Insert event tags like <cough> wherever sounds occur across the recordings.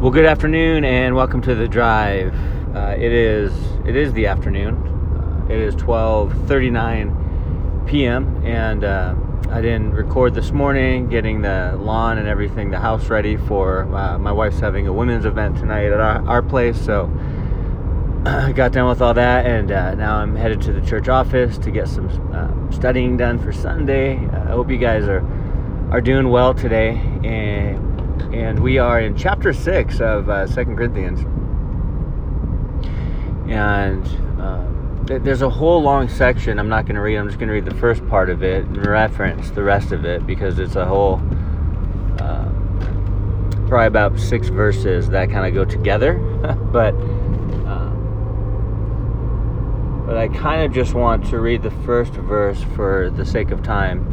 Well, good afternoon and welcome to the drive. Uh, it is it is the afternoon. Uh, it is 12:39 p.m. and uh, I didn't record this morning, getting the lawn and everything, the house ready for uh, my wife's having a women's event tonight at our, our place. So <clears throat> I got done with all that, and uh, now I'm headed to the church office to get some uh, studying done for Sunday. I hope you guys are are doing well today, and and we are in chapter six of uh, Second Corinthians, and um, th- there's a whole long section. I'm not going to read. I'm just going to read the first part of it and reference the rest of it because it's a whole. Uh, probably about six verses that kind of go together, <laughs> but uh, but I kind of just want to read the first verse for the sake of time,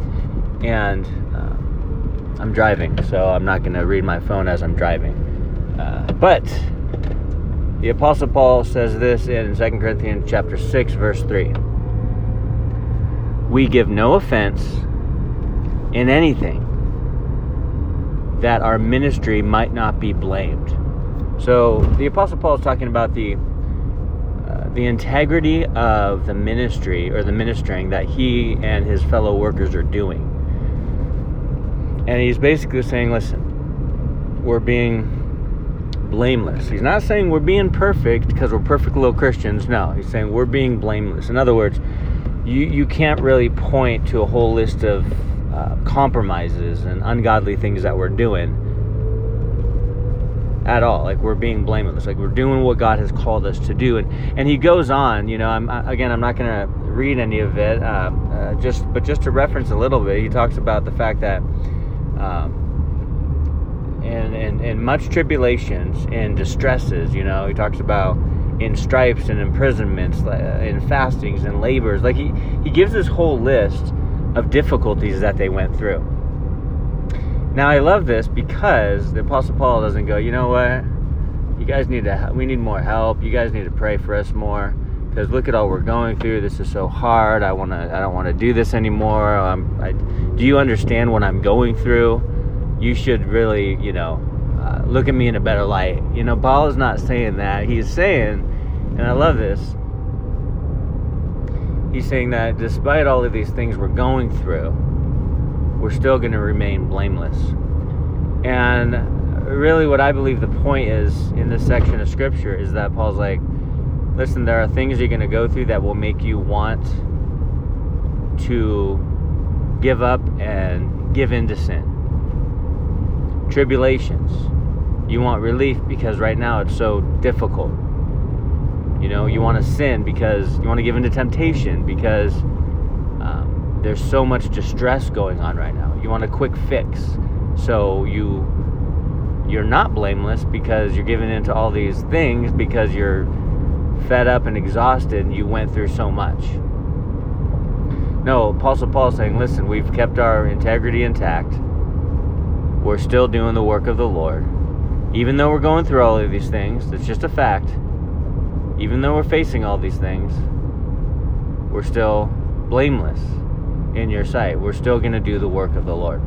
and uh, I'm driving, so I'm not going to read my phone as I'm driving. Uh, but the Apostle Paul says this in 2 Corinthians chapter 6, verse 3. We give no offense in anything that our ministry might not be blamed. So the Apostle Paul is talking about the uh, the integrity of the ministry or the ministering that he and his fellow workers are doing. And he's basically saying, listen, we're being blameless. He's not saying we're being perfect because we're perfect little Christians. No, he's saying we're being blameless. In other words, you, you can't really point to a whole list of uh, compromises and ungodly things that we're doing at all. Like we're being blameless. Like we're doing what God has called us to do. And and he goes on. You know, I'm again, I'm not going to read any of it. Uh, uh, just but just to reference a little bit, he talks about the fact that. Um, in, in, in much tribulations and distresses, you know, he talks about in stripes and imprisonments, uh, in fastings and labors. Like he, he gives this whole list of difficulties that they went through. Now I love this because the Apostle Paul doesn't go, you know what? You guys need to, we need more help. You guys need to pray for us more because look at all we're going through. This is so hard. I want to, I don't want to do this anymore. Um, I, do you understand what I'm going through? You should really, you know, uh, look at me in a better light. You know, Paul is not saying that. He's saying, and I love this. He's saying that despite all of these things we're going through, we're still going to remain blameless. And really, what I believe the point is in this section of scripture is that Paul's like, listen, there are things you're going to go through that will make you want to give up and give in to sin. Tribulations. You want relief because right now it's so difficult. You know, you want to sin because you want to give in to temptation because um, there's so much distress going on right now. You want a quick fix. So you you're not blameless because you're giving into all these things because you're fed up and exhausted and you went through so much. No, Apostle Paul saying, listen, we've kept our integrity intact. We're still doing the work of the Lord. Even though we're going through all of these things, it's just a fact. Even though we're facing all these things, we're still blameless in your sight. We're still going to do the work of the Lord.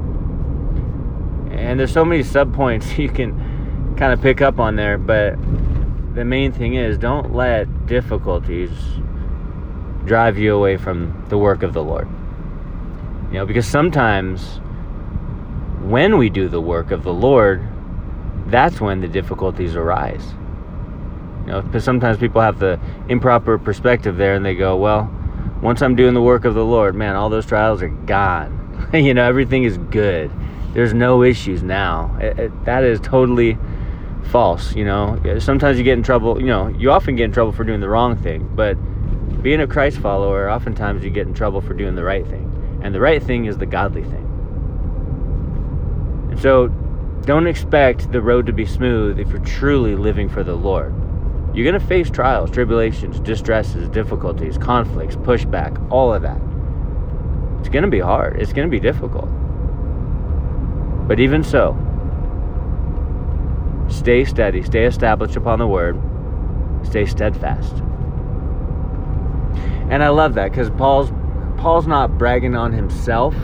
And there's so many subpoints <laughs> you can kind of pick up on there, but the main thing is don't let difficulties drive you away from the work of the Lord. You know, because sometimes when we do the work of the Lord, that's when the difficulties arise. You know, because sometimes people have the improper perspective there and they go, well, once I'm doing the work of the Lord, man, all those trials are gone. <laughs> you know, everything is good. There's no issues now. It, it, that is totally false. You know, sometimes you get in trouble. You know, you often get in trouble for doing the wrong thing, but being a Christ follower, oftentimes you get in trouble for doing the right thing. And the right thing is the godly thing. And so don't expect the road to be smooth if you're truly living for the Lord. You're going to face trials, tribulations, distresses, difficulties, conflicts, pushback, all of that. It's going to be hard. It's going to be difficult. But even so, stay steady, stay established upon the word, stay steadfast. And I love that because Paul's Paul's not bragging on himself.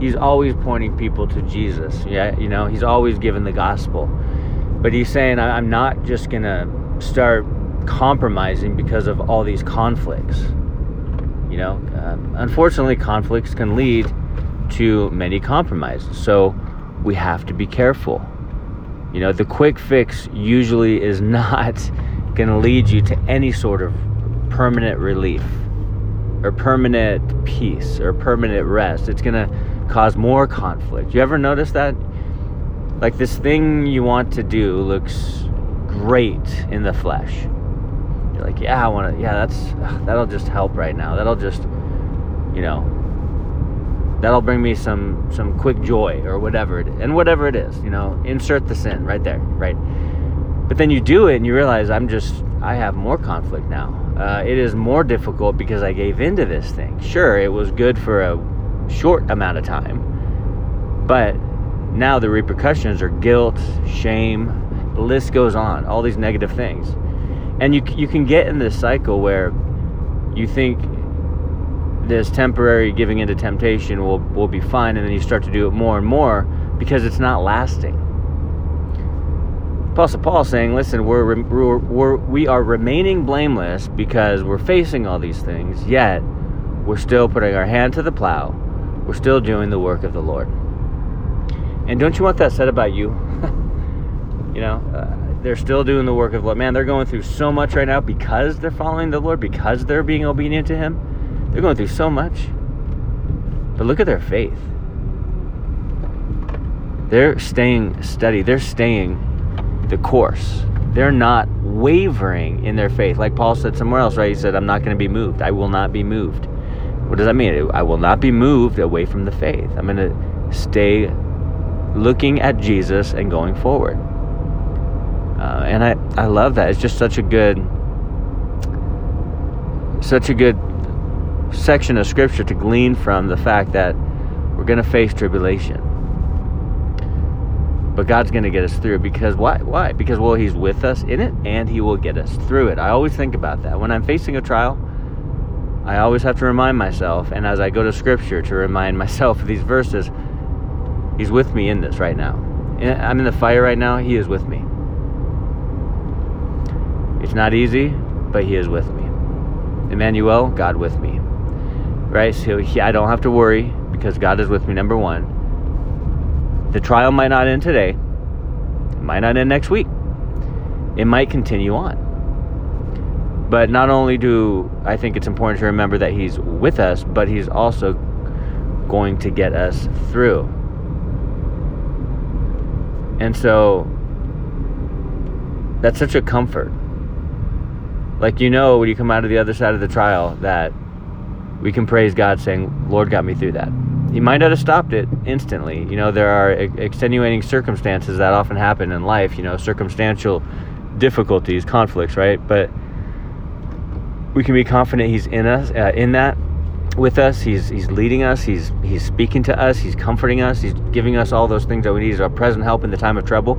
He's always pointing people to Jesus. Yeah, you know, he's always giving the gospel. But he's saying, I'm not just to start compromising because of all these conflicts. You know, um, unfortunately, conflicts can lead to many compromises. So we have to be careful. You know, the quick fix usually is not <laughs> going to lead you to any sort of permanent relief or permanent peace or permanent rest. It's going to cause more conflict. You ever notice that? Like this thing you want to do looks great in the flesh. You're like, yeah, I want to. Yeah, that's that'll just help right now. That'll just, you know, that'll bring me some some quick joy or whatever it is. and whatever it is. You know, insert the sin right there, right. But then you do it and you realize I'm just I have more conflict now. Uh, it is more difficult because I gave into this thing. Sure, it was good for a short amount of time, but now the repercussions are guilt, shame, the list goes on, all these negative things. And you, you can get in this cycle where you think this temporary giving into temptation will, will be fine, and then you start to do it more and more because it's not lasting. Apostle Paul saying, listen, we're, we're, we're, we are remaining blameless because we're facing all these things, yet we're still putting our hand to the plow. We're still doing the work of the Lord. And don't you want that said about you? <laughs> you know, uh, they're still doing the work of the Lord. Man, they're going through so much right now because they're following the Lord, because they're being obedient to Him. They're going through so much. But look at their faith. They're staying steady. They're staying the course. They're not wavering in their faith. Like Paul said somewhere else, right? He said, I'm not going to be moved. I will not be moved. What does that mean? I will not be moved away from the faith. I'm going to stay looking at Jesus and going forward. Uh, and I, I love that. It's just such a good, such a good section of scripture to glean from the fact that we're going to face tribulation but God's going to get us through because why? Why? Because well, He's with us in it, and He will get us through it. I always think about that when I'm facing a trial. I always have to remind myself, and as I go to Scripture, to remind <laughs> myself of these verses. He's with me in this right now. I'm in the fire right now. He is with me. It's not easy, but He is with me. Emmanuel, God with me. Right? So he, I don't have to worry because God is with me. Number one. The trial might not end today, it might not end next week, it might continue on. But not only do I think it's important to remember that He's with us, but He's also going to get us through. And so that's such a comfort. Like, you know, when you come out of the other side of the trial, that we can praise God saying, Lord got me through that he might not have stopped it instantly. You know, there are extenuating circumstances that often happen in life, you know, circumstantial difficulties, conflicts, right? But we can be confident he's in us, uh, in that with us. He's he's leading us. He's he's speaking to us. He's comforting us. He's giving us all those things that we need. He's our present help in the time of trouble.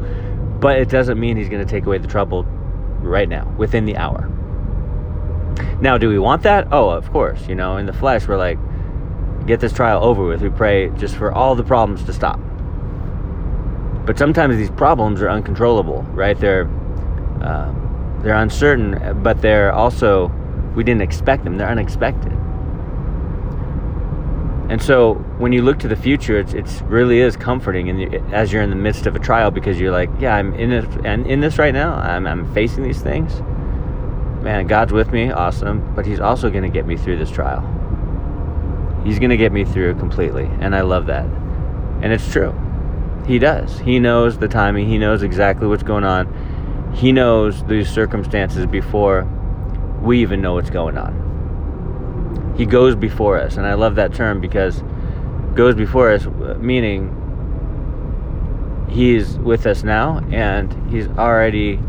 But it doesn't mean he's going to take away the trouble right now, within the hour. Now, do we want that? Oh, of course. You know, in the flesh, we're like, get this trial over with. We pray just for all the problems to stop. But sometimes these problems are uncontrollable, right? They're uh, they're uncertain, but they're also we didn't expect them. They're unexpected. And so when you look to the future, it's it's really is comforting, and as you're in the midst of a trial, because you're like, yeah, I'm in it, and in this right now. I'm I'm facing these things. Man, God's with me, awesome. But He's also going to get me through this trial. He's going to get me through completely. And I love that. And it's true. He does. He knows the timing, He knows exactly what's going on. He knows these circumstances before we even know what's going on. He goes before us. And I love that term because goes before us, meaning He's with us now and He's already.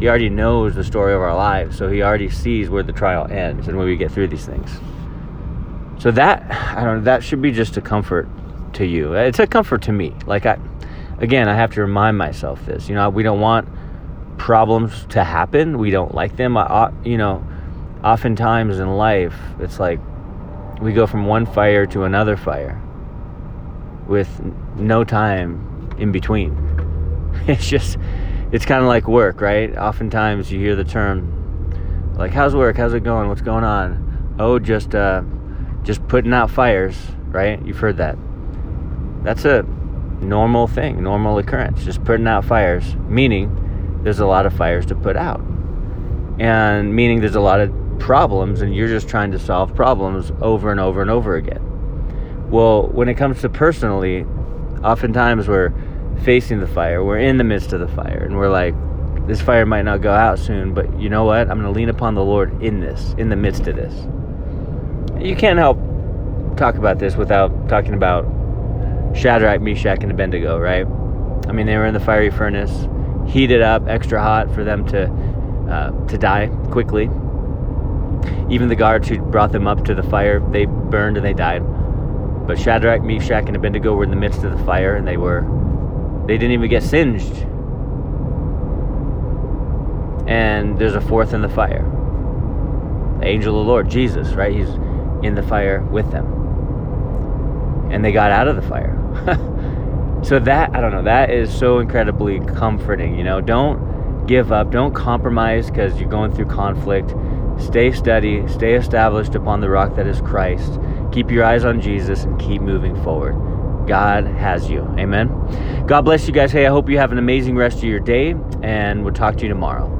He already knows the story of our lives, so he already sees where the trial ends and when we get through these things. So that I don't know, that should be just a comfort to you. It's a comfort to me. Like I again, I have to remind myself this. You know, we don't want problems to happen. We don't like them. I, you know, oftentimes in life, it's like we go from one fire to another fire with no time in between. <laughs> It's just it's kind of like work, right? Oftentimes you hear the term, like, how's work? How's it going? What's going on? Oh, just, uh, just putting out fires, right? You've heard that. That's a normal thing, normal occurrence, just putting out fires, meaning there's a lot of fires to put out. And meaning there's a lot of problems, and you're just trying to solve problems over and over and over again. Well, when it comes to personally, oftentimes we're facing the fire, we're in the midst of the fire, and we're like, this fire might not go out soon, but you know what? I'm going to lean upon the Lord in this, in the midst of this. You can't help talk about this without talking about Shadrach, Meshach, and Abednego, right? I mean, they were in the fiery furnace, heated up, extra hot for them to uh, to die quickly. Even the guards who brought them up to the fire, they burned and they died. But Shadrach, Meshach, and Abednego were in the midst of the fire, and they were they didn't even get singed. And there's a fourth in the fire. The angel of the Lord, Jesus, right? He's in the fire with them. And they got out of the fire. <laughs> so that, I don't know, that is so incredibly comforting. You know, don't give up, don't compromise because you're going through conflict. Stay steady, stay established upon the rock that is Christ. Keep your eyes on Jesus and keep moving forward. God has you. Amen. God bless you guys. Hey, I hope you have an amazing rest of your day, and we'll talk to you tomorrow.